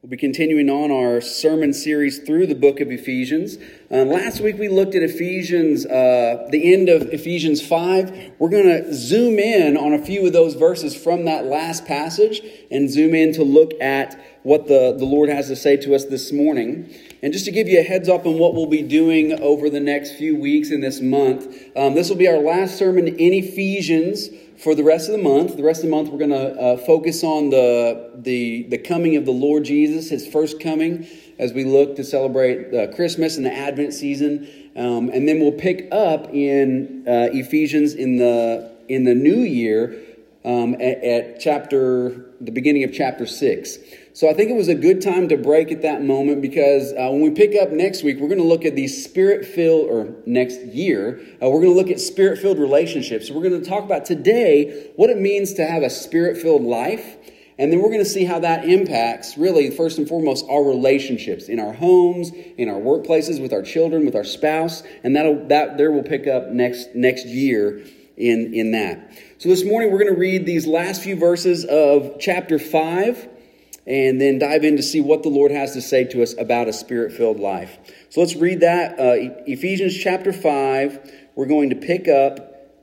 We'll be continuing on our sermon series through the book of Ephesians. Uh, last week we looked at Ephesians, uh, the end of Ephesians 5. We're going to zoom in on a few of those verses from that last passage and zoom in to look at what the, the Lord has to say to us this morning. And just to give you a heads up on what we'll be doing over the next few weeks in this month, um, this will be our last sermon in Ephesians for the rest of the month. The rest of the month, we're going to uh, focus on the, the, the coming of the Lord Jesus, his first coming, as we look to celebrate uh, Christmas and the Advent season. Um, and then we'll pick up in uh, Ephesians in the, in the new year um, at, at chapter, the beginning of chapter 6. So I think it was a good time to break at that moment because uh, when we pick up next week, we're going to look at these spirit filled, or next year, uh, we're going to look at spirit filled relationships. We're going to talk about today what it means to have a spirit filled life. And then we're going to see how that impacts, really, first and foremost, our relationships in our homes, in our workplaces, with our children, with our spouse. And that'll, that there will pick up next, next year in, in that. So this morning, we're going to read these last few verses of chapter 5 and then dive in to see what the Lord has to say to us about a spirit filled life. So let's read that. Uh, Ephesians chapter 5. We're going to pick up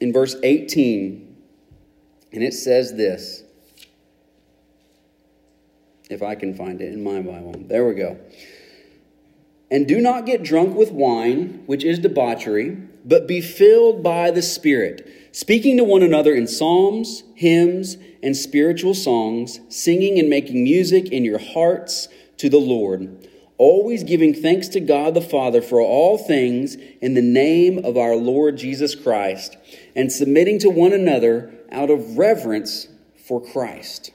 in verse 18. And it says this. If I can find it in my Bible. There we go. And do not get drunk with wine, which is debauchery, but be filled by the Spirit, speaking to one another in psalms, hymns, and spiritual songs, singing and making music in your hearts to the Lord, always giving thanks to God the Father for all things in the name of our Lord Jesus Christ, and submitting to one another out of reverence for Christ.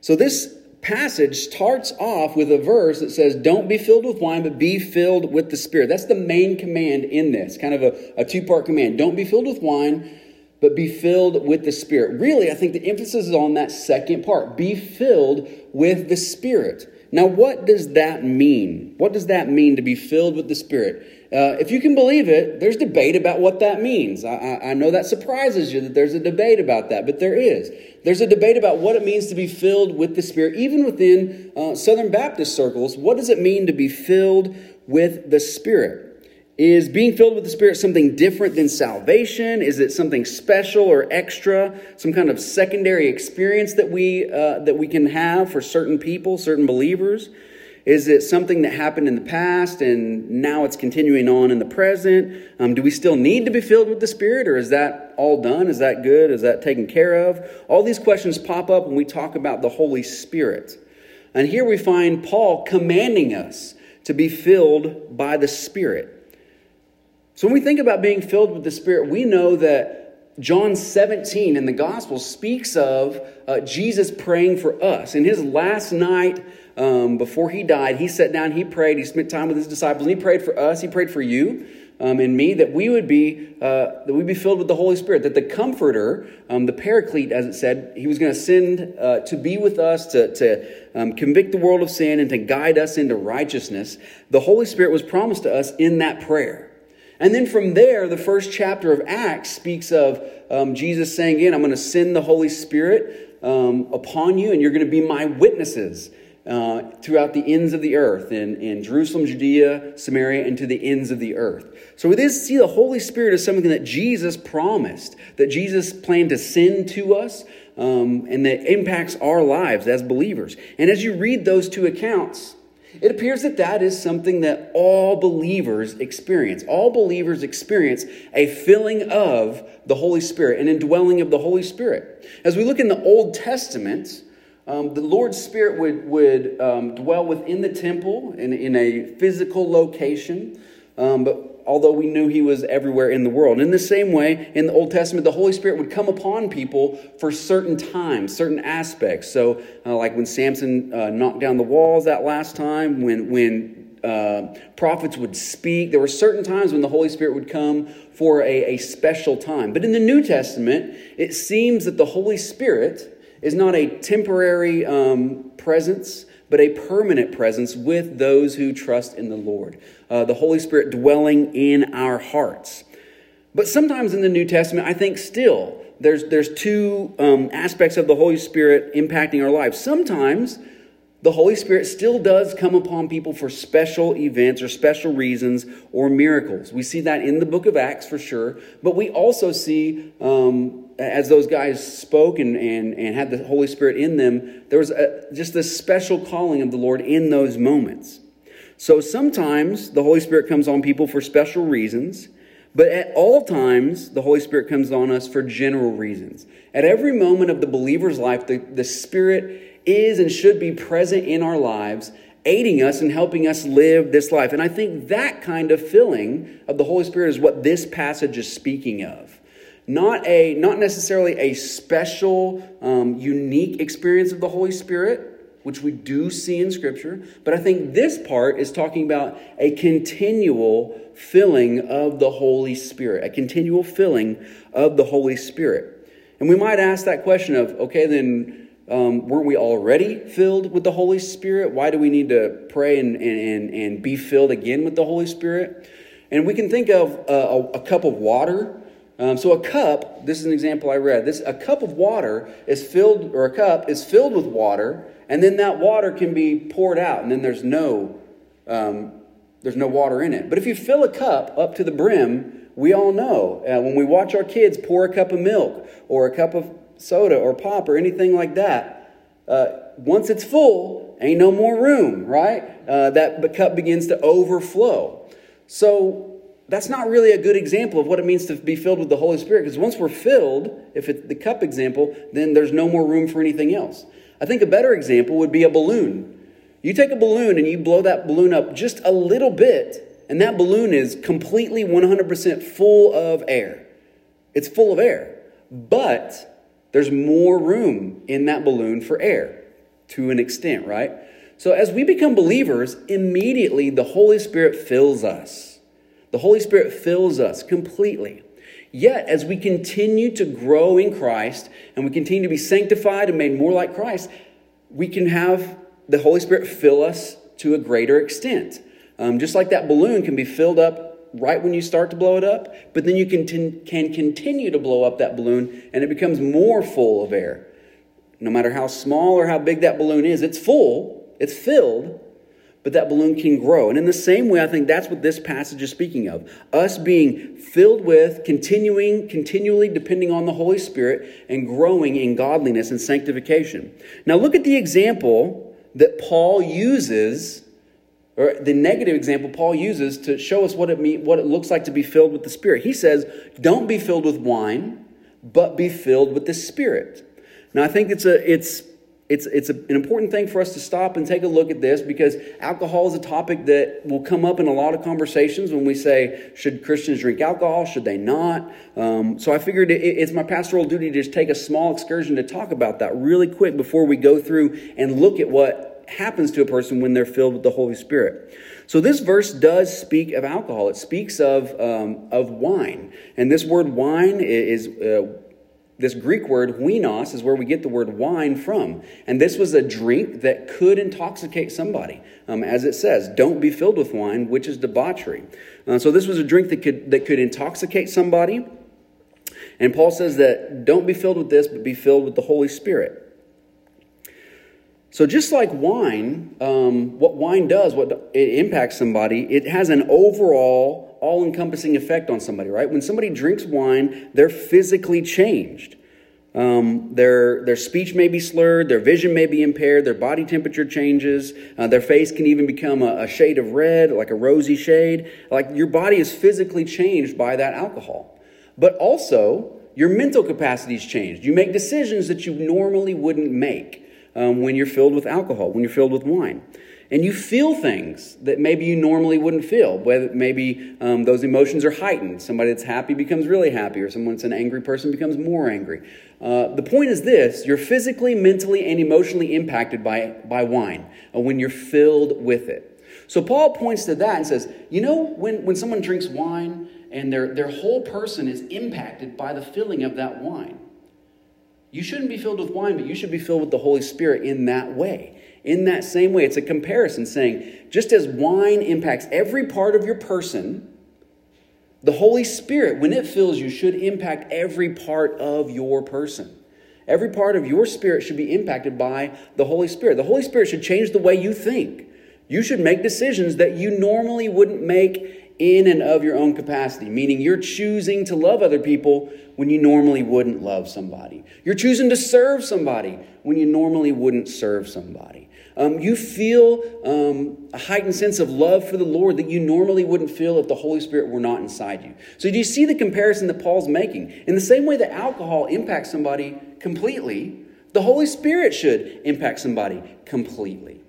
So, this passage starts off with a verse that says, Don't be filled with wine, but be filled with the Spirit. That's the main command in this, kind of a, a two part command. Don't be filled with wine, but be filled with the Spirit. Really, I think the emphasis is on that second part be filled with the Spirit. Now, what does that mean? What does that mean to be filled with the Spirit? Uh, if you can believe it, there's debate about what that means. I, I, I, know that surprises you that there's a debate about that, but there is. There's a debate about what it means to be filled with the Spirit, even within uh, Southern Baptist circles. What does it mean to be filled with the Spirit? Is being filled with the Spirit something different than salvation? Is it something special or extra? Some kind of secondary experience that we, uh, that we can have for certain people, certain believers? Is it something that happened in the past and now it's continuing on in the present? Um, do we still need to be filled with the Spirit or is that all done? Is that good? Is that taken care of? All these questions pop up when we talk about the Holy Spirit. And here we find Paul commanding us to be filled by the Spirit. So when we think about being filled with the Spirit, we know that John 17 in the Gospel speaks of uh, Jesus praying for us. In his last night um, before he died, he sat down, he prayed, he spent time with his disciples, and he prayed for us, he prayed for you. Um, and me that we would be uh, that we'd be filled with the Holy Spirit, that the Comforter, um, the Paraclete, as it said, he was going to send uh, to be with us to to um, convict the world of sin and to guide us into righteousness. The Holy Spirit was promised to us in that prayer. And then from there, the first chapter of Acts speaks of um, Jesus saying, Again, I'm going to send the Holy Spirit um, upon you, and you're going to be my witnesses uh, throughout the ends of the earth, in, in Jerusalem, Judea, Samaria, and to the ends of the earth. So we this see the Holy Spirit as something that Jesus promised, that Jesus planned to send to us, um, and that impacts our lives as believers. And as you read those two accounts, it appears that that is something that all believers experience. All believers experience a filling of the Holy Spirit, an indwelling of the Holy Spirit. As we look in the Old Testament, um, the Lord's Spirit would, would um, dwell within the temple in, in a physical location, um, but although we knew he was everywhere in the world. In the same way, in the Old Testament, the Holy Spirit would come upon people for certain times, certain aspects. So, uh, like when Samson uh, knocked down the walls that last time, when, when uh, prophets would speak, there were certain times when the Holy Spirit would come for a, a special time. But in the New Testament, it seems that the Holy Spirit is not a temporary um, presence but a permanent presence with those who trust in the Lord. Uh, the Holy Spirit dwelling in our hearts. But sometimes in the New Testament, I think still there's, there's two um, aspects of the Holy Spirit impacting our lives. Sometimes the Holy Spirit still does come upon people for special events or special reasons or miracles. We see that in the book of Acts for sure, but we also see, um, as those guys spoke and, and, and had the Holy Spirit in them, there was a, just this special calling of the Lord in those moments. So sometimes the Holy Spirit comes on people for special reasons, but at all times, the Holy Spirit comes on us for general reasons. At every moment of the believer's life, the, the Spirit is and should be present in our lives, aiding us and helping us live this life. And I think that kind of filling of the Holy Spirit is what this passage is speaking of. Not, a, not necessarily a special, um, unique experience of the Holy Spirit, which we do see in Scripture, but I think this part is talking about a continual filling of the Holy Spirit, a continual filling of the Holy Spirit. And we might ask that question of, okay, then um, weren't we already filled with the Holy Spirit? Why do we need to pray and, and, and be filled again with the Holy Spirit? And we can think of a, a cup of water. Um, so a cup, this is an example I read. This a cup of water is filled, or a cup is filled with water, and then that water can be poured out, and then there's no um, there's no water in it. But if you fill a cup up to the brim, we all know uh, when we watch our kids pour a cup of milk or a cup of soda or pop or anything like that. Uh, once it's full, ain't no more room, right? Uh, that cup begins to overflow. So that's not really a good example of what it means to be filled with the Holy Spirit because once we're filled, if it's the cup example, then there's no more room for anything else. I think a better example would be a balloon. You take a balloon and you blow that balloon up just a little bit, and that balloon is completely 100% full of air. It's full of air. But there's more room in that balloon for air to an extent, right? So as we become believers, immediately the Holy Spirit fills us. The Holy Spirit fills us completely. Yet, as we continue to grow in Christ and we continue to be sanctified and made more like Christ, we can have the Holy Spirit fill us to a greater extent. Um, just like that balloon can be filled up right when you start to blow it up, but then you can, t- can continue to blow up that balloon and it becomes more full of air. No matter how small or how big that balloon is, it's full, it's filled, but that balloon can grow. And in the same way, I think that's what this passage is speaking of. Us being filled with, continuing, continually depending on the Holy Spirit, and growing in godliness and sanctification. Now, look at the example that Paul uses or the negative example Paul uses to show us what it mean, what it looks like to be filled with the Spirit. He says, "Don't be filled with wine, but be filled with the Spirit." Now, I think it's a it's it's it's a, an important thing for us to stop and take a look at this because alcohol is a topic that will come up in a lot of conversations when we say, should Christians drink alcohol? Should they not? Um, so I figured it, it's my pastoral duty to just take a small excursion to talk about that really quick before we go through and look at what happens to a person when they're filled with the Holy Spirit. So this verse does speak of alcohol. It speaks of, um, of wine. And this word wine is, uh, this Greek word, oinos, is where we get the word wine from. And this was a drink that could intoxicate somebody. Um, as it says, don't be filled with wine, which is debauchery. Uh, so this was a drink that could, that could intoxicate somebody. And Paul says that don't be filled with this, but be filled with the Holy Spirit. So, just like wine, um, what wine does, what it impacts somebody, it has an overall, all encompassing effect on somebody, right? When somebody drinks wine, they're physically changed. Um, their, their speech may be slurred, their vision may be impaired, their body temperature changes, uh, their face can even become a, a shade of red, like a rosy shade. Like your body is physically changed by that alcohol. But also, your mental capacity is changed. You make decisions that you normally wouldn't make um, when you're filled with alcohol, when you're filled with wine. And you feel things that maybe you normally wouldn't feel. Whether maybe um, those emotions are heightened. Somebody that's happy becomes really happy, or someone that's an angry person becomes more angry. Uh, the point is this you're physically, mentally, and emotionally impacted by, by wine uh, when you're filled with it. So Paul points to that and says, you know, when, when someone drinks wine and their, their whole person is impacted by the filling of that wine. You shouldn't be filled with wine, but you should be filled with the Holy Spirit in that way. In that same way, it's a comparison saying, just as wine impacts every part of your person, the Holy Spirit, when it fills you, should impact every part of your person. Every part of your spirit should be impacted by the Holy Spirit. The Holy Spirit should change the way you think. You should make decisions that you normally wouldn't make in and of your own capacity, meaning you're choosing to love other people when you normally wouldn't love somebody. You're choosing to serve somebody when you normally wouldn't serve somebody. Um, you feel um, a heightened sense of love for the Lord that you normally wouldn't feel if the Holy Spirit were not inside you. So, do you see the comparison that Paul's making? In the same way that alcohol impacts somebody completely, the Holy Spirit should impact somebody completely.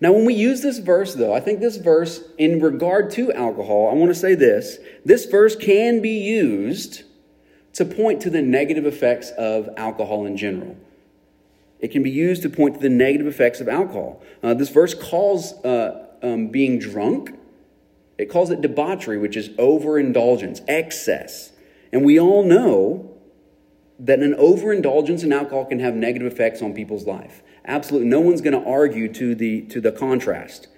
Now, when we use this verse, though, I think this verse, in regard to alcohol, I want to say this this verse can be used to point to the negative effects of alcohol in general. It can be used to point to the negative effects of alcohol. Uh, this verse calls uh, um, being drunk, it calls it debauchery, which is overindulgence, excess. And we all know that an overindulgence in alcohol can have negative effects on people's life. Absolutely, no one's going to argue to the to the contrast.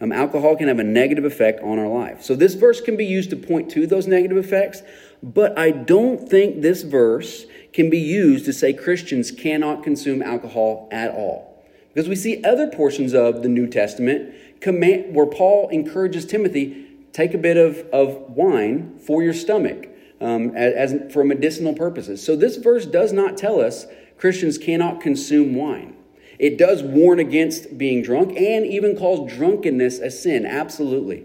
Um, alcohol can have a negative effect on our life. So this verse can be used to point to those negative effects, but I don't think this verse can be used to say Christians cannot consume alcohol at all. Because we see other portions of the New Testament command, where Paul encourages Timothy take a bit of, of wine for your stomach um, as, as for medicinal purposes. So this verse does not tell us Christians cannot consume wine. It does warn against being drunk and even calls drunkenness a sin, absolutely.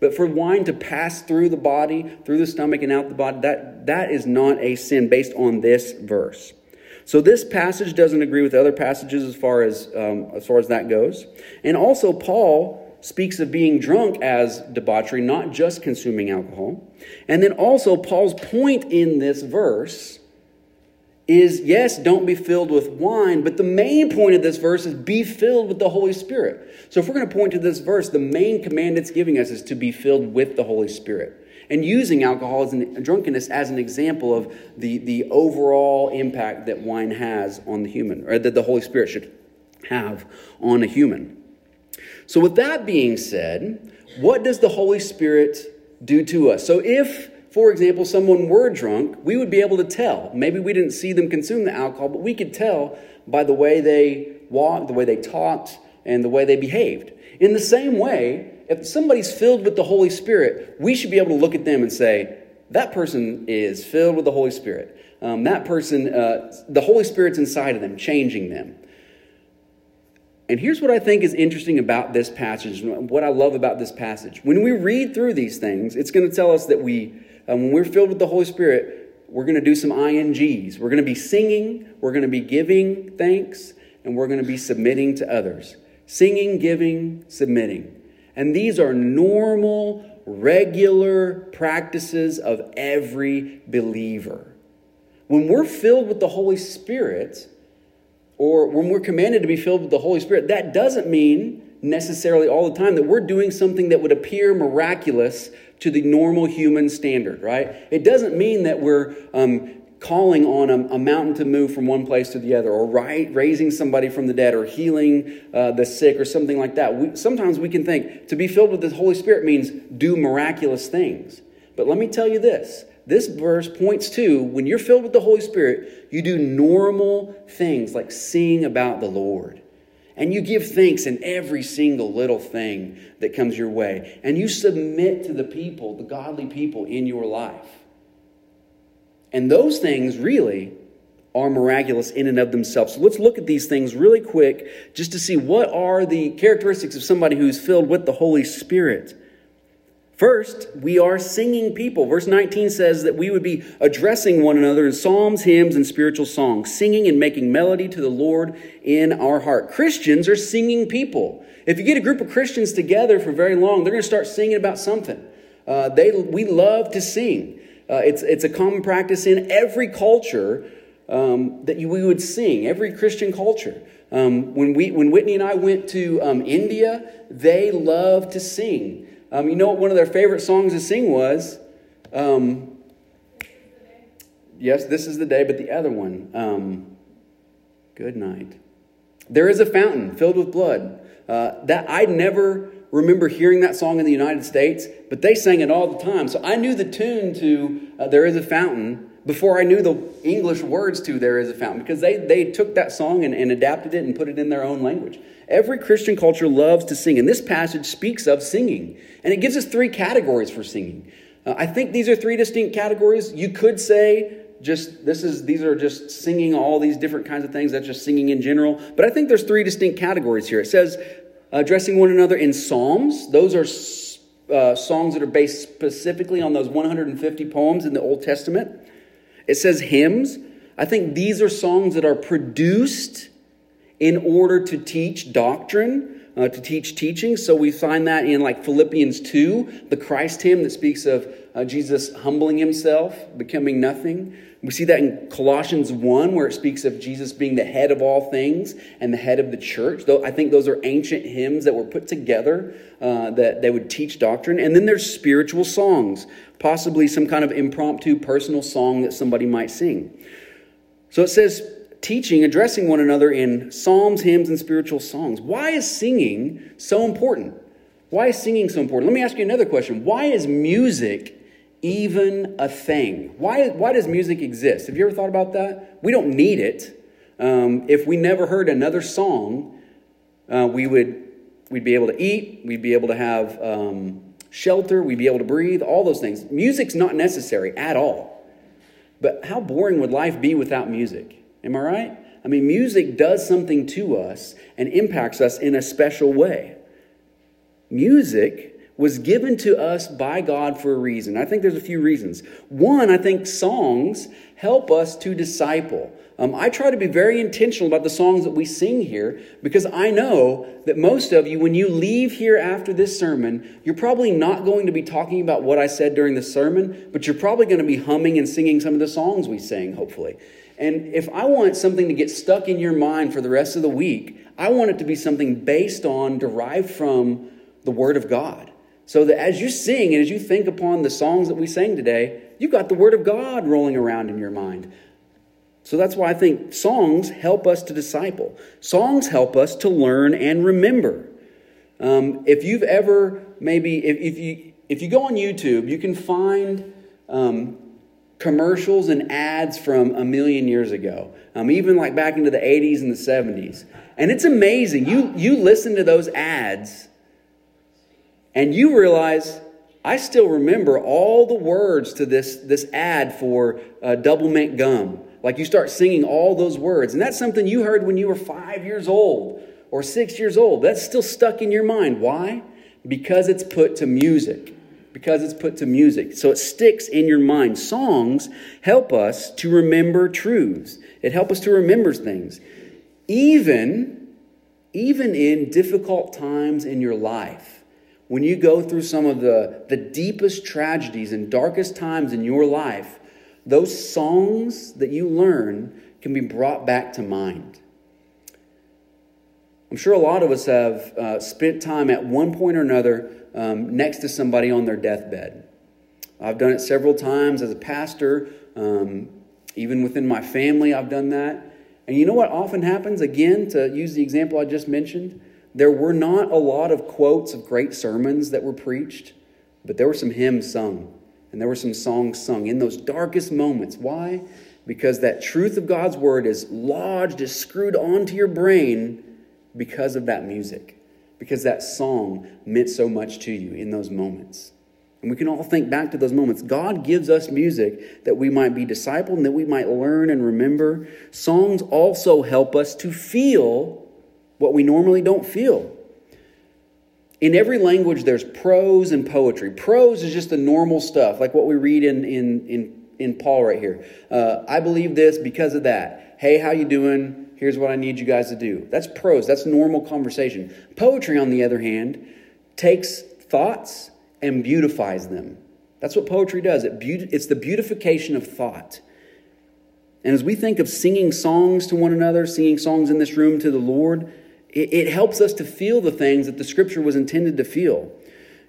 But for wine to pass through the body, through the stomach and out the body, that, that is not a sin based on this verse. So this passage doesn't agree with other passages as far as, um, as far as that goes. And also, Paul speaks of being drunk as debauchery, not just consuming alcohol. And then also, Paul's point in this verse is yes, don't be filled with wine, but the main point of this verse is be filled with the Holy Spirit. So if we're going to point to this verse, the main command it's giving us is to be filled with the Holy Spirit. And using alcohol as an, drunkenness as an example of the, the overall impact that wine has on the human, or that the Holy Spirit should have on a human. So, with that being said, what does the Holy Spirit do to us? So, if for example, someone were drunk, we would be able to tell. Maybe we didn't see them consume the alcohol, but we could tell by the way they walked, the way they talked, and the way they behaved. In the same way, if somebody's filled with the Holy Spirit, we should be able to look at them and say, that person is filled with the Holy Spirit. Um, that person, uh, the Holy Spirit's inside of them, changing them. And here's what I think is interesting about this passage, what I love about this passage. When we read through these things, it's going to tell us that we um, when we're filled with the Holy Spirit, we're going to do some INGs. We're going to be singing, we're going to be giving thanks, and we're going to be submitting to others. Singing, giving, submitting. And these are normal, regular practices of every believer. When we're filled with the Holy Spirit, or when we're commanded to be filled with the Holy Spirit, that doesn't mean necessarily all the time that we're doing something that would appear miraculous to the normal human standard, right? It doesn't mean that we're um, calling on a, a, mountain to move from one place to the other, or right, raising somebody from the dead, or healing uh, the sick, or something like that. We, sometimes we can think to be filled with the Holy Spirit means do miraculous things. But let me tell you this this verse points to when you're filled with the Holy Spirit, you do normal things like sing about the Lord and you give thanks in every single little thing that comes your way. And you submit to the people, the godly people in your life. And those things really are miraculous in and of themselves. So let's look at these things really quick just to see what are the characteristics of somebody who's filled with the Holy Spirit. First, we are singing people. Verse 19 says that we would be addressing one another in psalms, hymns, and spiritual songs, singing and making melody to the Lord in our heart. Christians are singing people. If you get a group of Christians together for very long, they're going to start singing about something. Uh, they, we love to sing. Uh, it's, it's a common practice in every culture um, that you, we would sing, every Christian culture. Um, when, we, when Whitney and I went to um, India, they love to sing. Um, you know what one of their favorite songs to sing was? Um, yes, this is the day, but the other one. Um, good night. There is a fountain filled with blood. Uh, that I never remember hearing that song in the United States, but they sang it all the time. So I knew the tune to uh, There is a Fountain before I knew the English words to There is a Fountain because they, they took that song and, and adapted it and put it in their own language. Every Christian culture loves to sing, and this passage speaks of singing. And it gives us three categories for singing. Uh, I think these are three distinct categories. You could say just this is these are just singing all these different kinds of things. That's just singing in general. But I think there's three distinct categories here. It says addressing one another in psalms. Those are uh, songs that are based specifically on those 150 poems in the Old Testament. It says hymns. I think these are songs that are produced in order to teach doctrine, uh, to teach teaching. So we find that in like Philippians 2, the Christ hymn that speaks of uh, Jesus humbling himself, becoming nothing. We see that in Colossians 1, where it speaks of Jesus being the head of all things and the head of the church. Though I think those are ancient hymns that were put together uh, that they would teach doctrine. And then there's spiritual songs, possibly some kind of impromptu personal song that somebody might sing. So it says, teaching, addressing one another in psalms, hymns, and spiritual songs. Why is singing so important? Why is singing so important? Let me ask you another question. Why is music even a thing? Why, why does music exist? Have you ever thought about that? We don't need it. Um, if we never heard another song, uh, we would we'd be able to eat, we'd be able to have um, shelter, we'd be able to breathe, all those things. Music's not necessary at all. But how boring would life be without music? Am I right? I mean, music does something to us and impacts us in a special way. Music was given to us by God for a reason. I think there's a few reasons. One, I think songs help us to disciple. Um, I try to be very intentional about the songs that we sing here because I know that most of you, when you leave here after this sermon, you're probably not going to be talking about what I said during the sermon, but you're probably going to be humming and singing some of the songs we sang, hopefully. And if I want something to get stuck in your mind for the rest of the week, I want it to be something based on, derived from the Word of God. So that as you sing and as you think upon the songs that we sang today, you've got the Word of God rolling around in your mind. So that's why I think songs help us to disciple. Songs help us to learn and remember. Um, if you've ever maybe if, if you if you go on YouTube, you can find um, commercials and ads from a million years ago, um, even like back into the 80s and the 70s. And it's amazing. You you listen to those ads and you realize I still remember all the words to this, this ad for uh, Doublemint gum. Like you start singing all those words. And that's something you heard when you were five years old or six years old. That's still stuck in your mind. Why? Because it's put to music. Because it's put to music. So it sticks in your mind. Songs help us to remember truths, it helps us to remember things. Even, even in difficult times in your life when you go through some of the, the deepest tragedies and darkest times in your life, those songs that you learn can be brought back to mind. I'm sure a lot of us have uh, spent time at one point or another um, next to somebody on their deathbed. I've done it several times as a pastor, um, even within my family, I've done that. And you know what often happens? Again, to use the example I just mentioned, there were not a lot of quotes of great sermons that were preached, but there were some hymns sung and there were some songs sung in those darkest moments. Why? Because that truth of God's word is lodged, is screwed onto your brain because of that music, because that song meant so much to you in those moments. And we can all think back to those moments. God gives us music that we might be discipled and that we might learn and remember. Songs also help us to feel what we normally don't feel. In every language, there's prose and poetry. Prose is just the normal stuff, like what we read in, in, in, in Paul right here. Uh, I believe this because of that. Hey, how you doing? Here's what I need you guys to do. That's prose. That's normal conversation. Poetry, on the other hand, takes thoughts and beautifies them. That's what poetry does. It it's the beautification of thought. And as we think of singing songs to one another, singing songs in this room to the Lord, it, it helps us to feel the things that the scripture was intended to feel.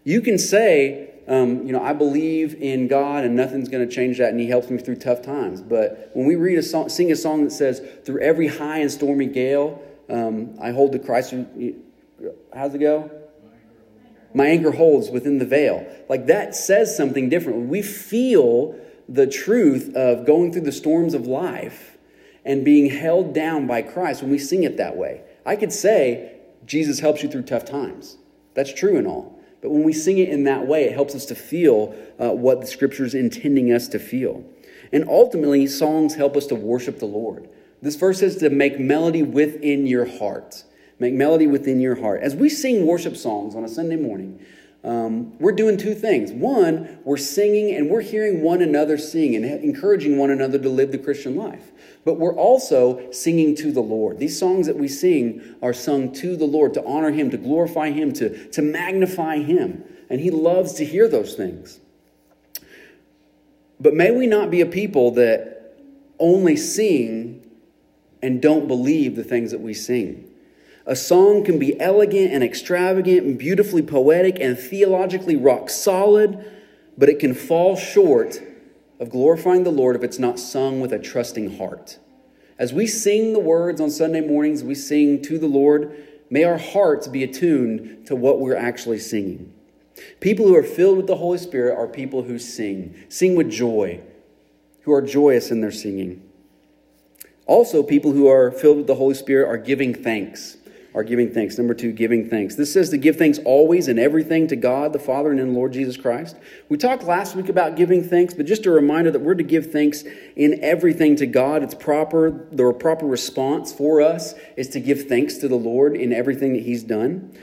You can say, um, you know, I believe in God and nothing's going to change that, and He helps me through tough times. But when we read a song, sing a song that says, through every high and stormy gale, um, I hold the Christ. How's it go? My anchor holds within the veil. Like that says something different. We feel the truth of going through the storms of life and being held down by Christ when we sing it that way. I could say, Jesus helps you through tough times. That's true and all. But when we sing it in that way, it helps us to feel uh, what the scripture is intending us to feel. And ultimately, songs help us to worship the Lord. This verse says to make melody within your heart. Make melody within your heart. As we sing worship songs on a Sunday morning, um, we're doing two things. One, we're singing and we're hearing one another sing and encouraging one another to live the Christian life. But we're also singing to the Lord. These songs that we sing are sung to the Lord to honor Him, to glorify Him, to, to magnify Him. And He loves to hear those things. But may we not be a people that only sing and don't believe the things that we sing. A song can be elegant and extravagant and beautifully poetic and theologically rock solid, but it can fall short of glorifying the Lord if it's not sung with a trusting heart. As we sing the words on Sunday mornings, we sing to the Lord, may our hearts be attuned to what we're actually singing. People who are filled with the Holy Spirit are people who sing, sing with joy, who are joyous in their singing. Also, people who are filled with the Holy Spirit are giving thanks are giving thanks. Number two, giving thanks. This says to give thanks always and everything to God the Father and in the Lord Jesus Christ. We talked last week about giving thanks, but just a reminder that we're to give thanks in everything to God. It's proper, the proper response for us is to give thanks to the Lord in everything that He's done.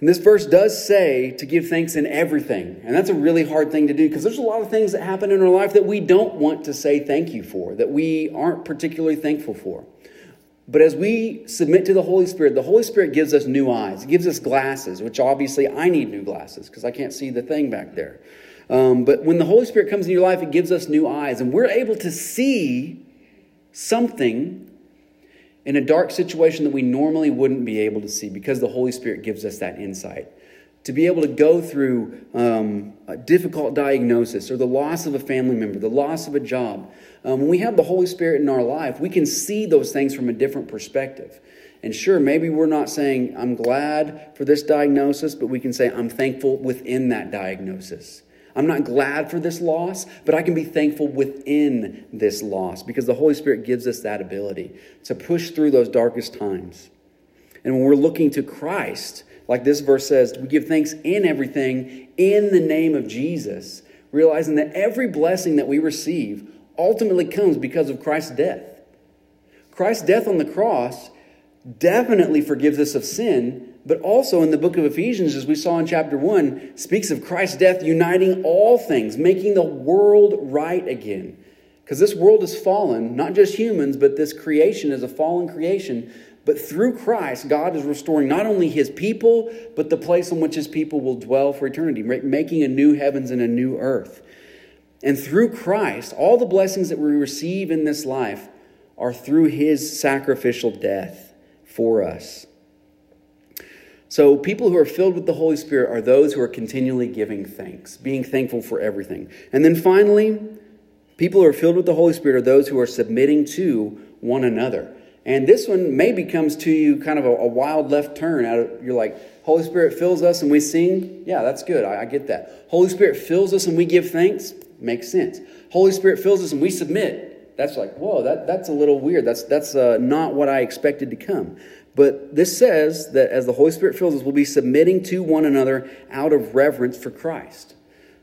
And this verse does say to give thanks in everything. And that's a really hard thing to do because there's a lot of things that happen in our life that we don't want to say thank you for, that we aren't particularly thankful for. But as we submit to the Holy Spirit, the Holy Spirit gives us new eyes, gives us glasses, which obviously I need new glasses because I can't see the thing back there. Um, but when the Holy Spirit comes in your life, it gives us new eyes, and we're able to see something in a dark situation that we normally wouldn't be able to see because the Holy Spirit gives us that insight to be able to go through um, a difficult diagnosis or the loss of a family member, the loss of a job. Um, when we have the Holy Spirit in our life, we can see those things from a different perspective. And sure, maybe we're not saying, I'm glad for this diagnosis, but we can say, I'm thankful within that diagnosis. I'm not glad for this loss, but I can be thankful within this loss because the Holy Spirit gives us that ability to push through those darkest times. And when we're looking to Christ, like this verse says, we give thanks in everything in the name of Jesus, realizing that every blessing that we receive ultimately comes because of Christ's death. Christ's death on the cross definitely forgives us of sin, but also in the book of Ephesians, as we saw in chapter 1, speaks of Christ's death uniting all things, making the world right again. Because this world is fallen, not just humans, but this creation is a fallen creation. But through Christ, God is restoring not only his people, but the place on which his people will dwell for eternity, making a new heavens and a new earth. And through Christ, all the blessings that we receive in this life are through his sacrificial death for us. So, people who are filled with the Holy Spirit are those who are continually giving thanks, being thankful for everything. And then finally, people who are filled with the Holy Spirit are those who are submitting to one another. And this one maybe comes to you kind of a, a, wild left turn. Out of, you're like, Holy Spirit fills us and we sing. Yeah, that's good. I, I get that. Holy Spirit fills us and we give thanks. Makes sense. Holy Spirit fills us and we submit. That's like, whoa, that, that's a little weird. That's, that's uh, not what I expected to come. But this says that as the Holy Spirit fills us, we'll be submitting to one another out of reverence for Christ.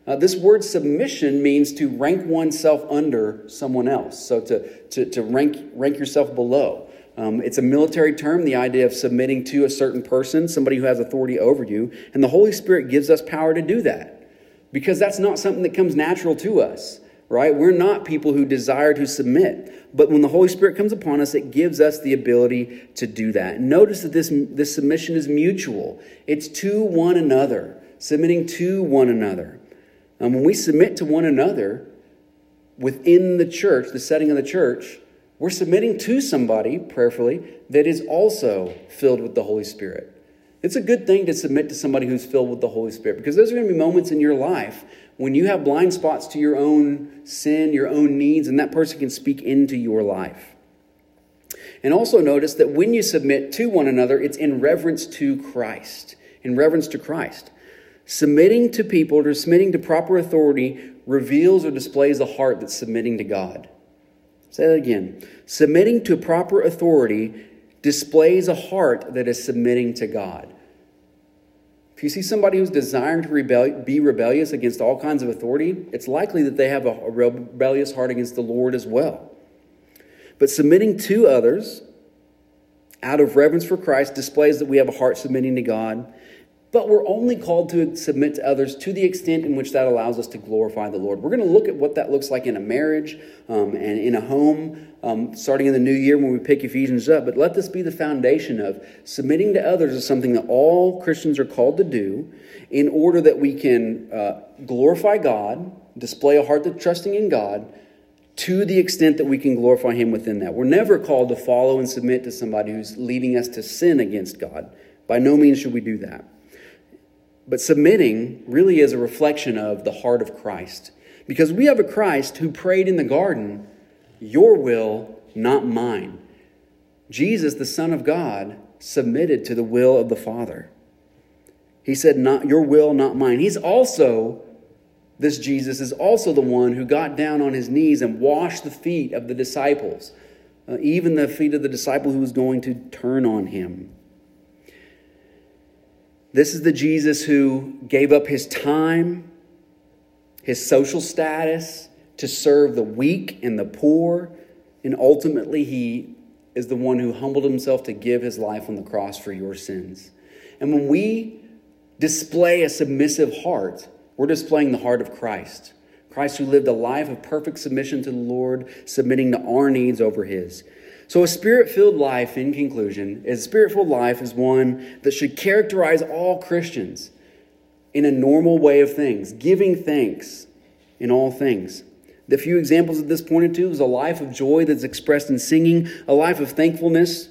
Uh, this word submission means to rank oneself under someone else, so to, to, to rank, rank yourself below. Um, it's a military term, the idea of submitting to a certain person, somebody who has authority over you. And the Holy Spirit gives us power to do that because that's not something that comes natural to us, right? We're not people who desire to submit. But when the Holy Spirit comes upon us, it gives us the ability to do that. Notice that this, this submission is mutual, it's to one another, submitting to one another. And when we submit to one another within the church, the setting of the church, we're submitting to somebody prayerfully that is also filled with the Holy Spirit. It's a good thing to submit to somebody who's filled with the Holy Spirit because those are going to be moments in your life when you have blind spots to your own sin, your own needs, and that person can speak into your life. And also notice that when you submit to one another, it's in reverence to Christ. In reverence to Christ. Submitting to people or submitting to proper authority reveals or displays a heart that's submitting to God. Say that again. Submitting to proper authority displays a heart that is submitting to God. If you see somebody who's desiring to rebel, be rebellious against all kinds of authority, it's likely that they have a rebellious heart against the Lord as well. But submitting to others out of reverence for Christ displays that we have a heart submitting to God but we're only called to submit to others to the extent in which that allows us to glorify the Lord. We're going to look at what that looks like in a marriage um, and in a home, um, starting in the new year when we pick Ephesians up. But let this be the foundation of submitting to others is something that all Christians are called to do in order that we can uh, glorify God, display a heart that's trusting in God, to the extent that we can glorify Him within that. We're never called to follow and submit to somebody who's leading us to sin against God. By no means should we do that. But submitting really is a reflection of the heart of Christ. Because we have a Christ who prayed in the garden, Your will, not mine. Jesus, the Son of God, submitted to the will of the Father. He said, Not your will, not mine. He's also, this Jesus is also the one who got down on his knees and washed the feet of the disciples, uh, even the feet of the disciple who was going to turn on him. This is the Jesus who gave up his time, his social status to serve the weak and the poor. And ultimately, he is the one who humbled himself to give his life on the cross for your sins. And when we display a submissive heart, we're displaying the heart of Christ. Christ who lived a life of perfect submission to the Lord, submitting to our needs over his. So, a spirit filled life, in conclusion, is a spirit filled life is one that should characterize all Christians in a normal way of things, giving thanks in all things. The few examples of this pointed to is a life of joy that's expressed in singing, a life of thankfulness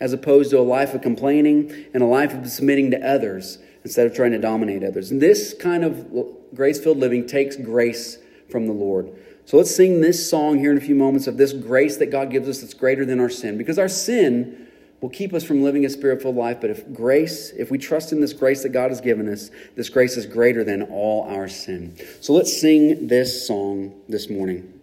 as opposed to a life of complaining, and a life of submitting to others instead of trying to dominate others. And this kind of grace filled living takes grace from the Lord. So let's sing this song here in a few moments of this grace that God gives us that's greater than our sin. Because our sin will keep us from living a spirit filled life. But if grace, if we trust in this grace that God has given us, this grace is greater than all our sin. So let's sing this song this morning.